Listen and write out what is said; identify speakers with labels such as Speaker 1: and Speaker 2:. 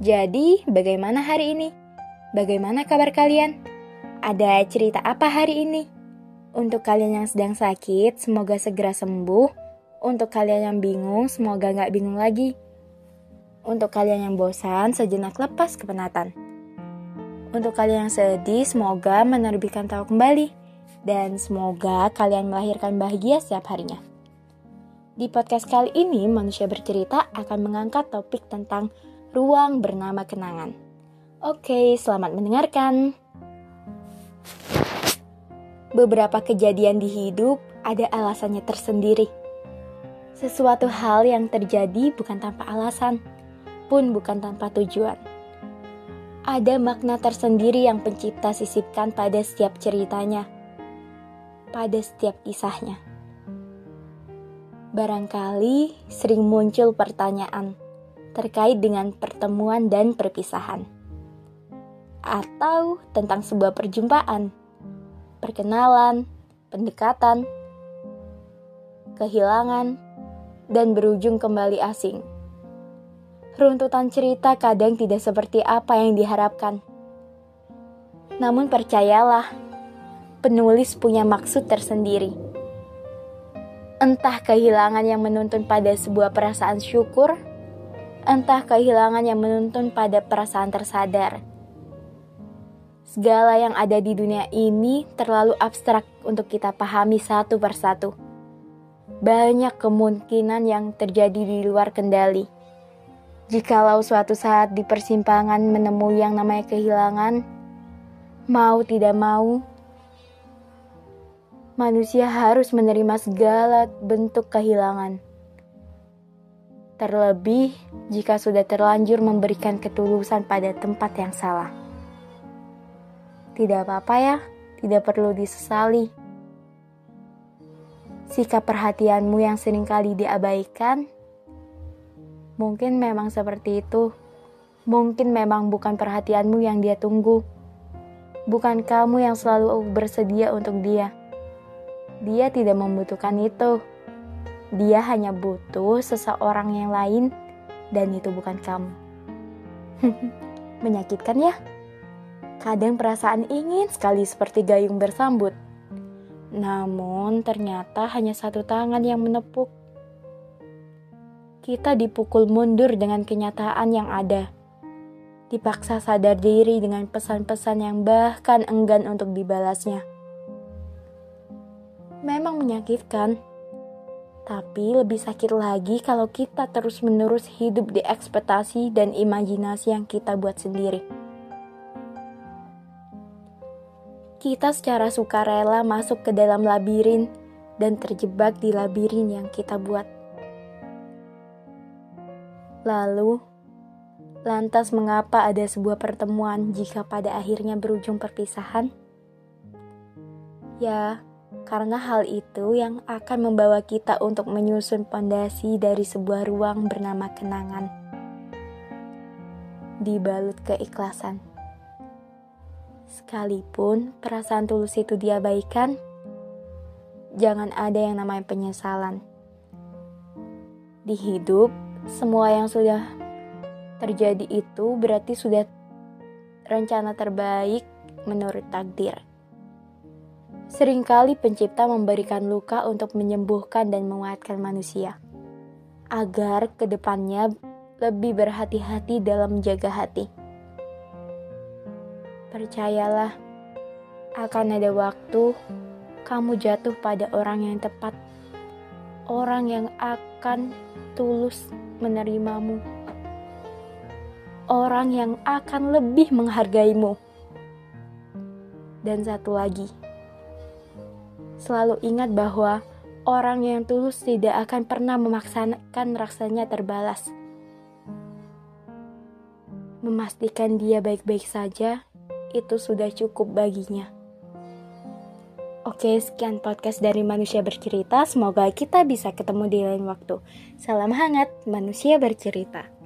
Speaker 1: Jadi, bagaimana hari ini? Bagaimana kabar kalian? Ada cerita apa hari ini? Untuk kalian yang sedang sakit, semoga segera sembuh. Untuk kalian yang bingung, semoga nggak bingung lagi. Untuk kalian yang bosan, sejenak lepas kepenatan. Untuk kalian yang sedih, semoga menerbitkan tahu kembali. Dan semoga kalian melahirkan bahagia setiap harinya. Di podcast kali ini, manusia bercerita akan mengangkat topik tentang ruang bernama kenangan. Oke, selamat mendengarkan. Beberapa kejadian di hidup ada alasannya tersendiri. Sesuatu hal yang terjadi bukan tanpa alasan, pun bukan tanpa tujuan. Ada makna tersendiri yang pencipta sisipkan pada setiap ceritanya, pada setiap kisahnya. Barangkali sering muncul pertanyaan, terkait dengan pertemuan dan perpisahan, atau tentang sebuah perjumpaan, perkenalan, pendekatan, kehilangan, dan berujung kembali asing. Runtutan cerita kadang tidak seperti apa yang diharapkan. Namun percayalah, penulis punya maksud tersendiri. Entah kehilangan yang menuntun pada sebuah perasaan syukur entah kehilangan yang menuntun pada perasaan tersadar. Segala yang ada di dunia ini terlalu abstrak untuk kita pahami satu persatu. Banyak kemungkinan yang terjadi di luar kendali. Jikalau suatu saat di persimpangan menemui yang namanya kehilangan, mau tidak mau, manusia harus menerima segala bentuk kehilangan terlebih jika sudah terlanjur memberikan ketulusan pada tempat yang salah. Tidak apa-apa ya, tidak perlu disesali. Sikap perhatianmu yang sering kali diabaikan, mungkin memang seperti itu. Mungkin memang bukan perhatianmu yang dia tunggu. Bukan kamu yang selalu bersedia untuk dia. Dia tidak membutuhkan itu. Dia hanya butuh seseorang yang lain, dan itu bukan kamu. Menyakitkan ya? Kadang perasaan ingin sekali seperti gayung bersambut. Namun ternyata hanya satu tangan yang menepuk. Kita dipukul mundur dengan kenyataan yang ada. Dipaksa sadar diri dengan pesan-pesan yang bahkan enggan untuk dibalasnya. Memang menyakitkan tapi lebih sakit lagi kalau kita terus-menerus hidup di ekspektasi dan imajinasi yang kita buat sendiri. Kita secara sukarela masuk ke dalam labirin dan terjebak di labirin yang kita buat. Lalu, lantas mengapa ada sebuah pertemuan jika pada akhirnya berujung perpisahan? Ya, karena hal itu yang akan membawa kita untuk menyusun pondasi dari sebuah ruang bernama kenangan. Dibalut keikhlasan. Sekalipun perasaan tulus itu diabaikan, jangan ada yang namanya penyesalan. Di hidup, semua yang sudah terjadi itu berarti sudah rencana terbaik menurut takdir. Seringkali pencipta memberikan luka untuk menyembuhkan dan menguatkan manusia, agar ke depannya lebih berhati-hati dalam menjaga hati. Percayalah, akan ada waktu kamu jatuh pada orang yang tepat, orang yang akan tulus menerimamu, orang yang akan lebih menghargaimu. Dan satu lagi, selalu ingat bahwa orang yang tulus tidak akan pernah memaksakan rasanya terbalas. memastikan dia baik-baik saja, itu sudah cukup baginya. Oke, sekian podcast dari Manusia Bercerita. Semoga kita bisa ketemu di lain waktu. Salam hangat, Manusia Bercerita.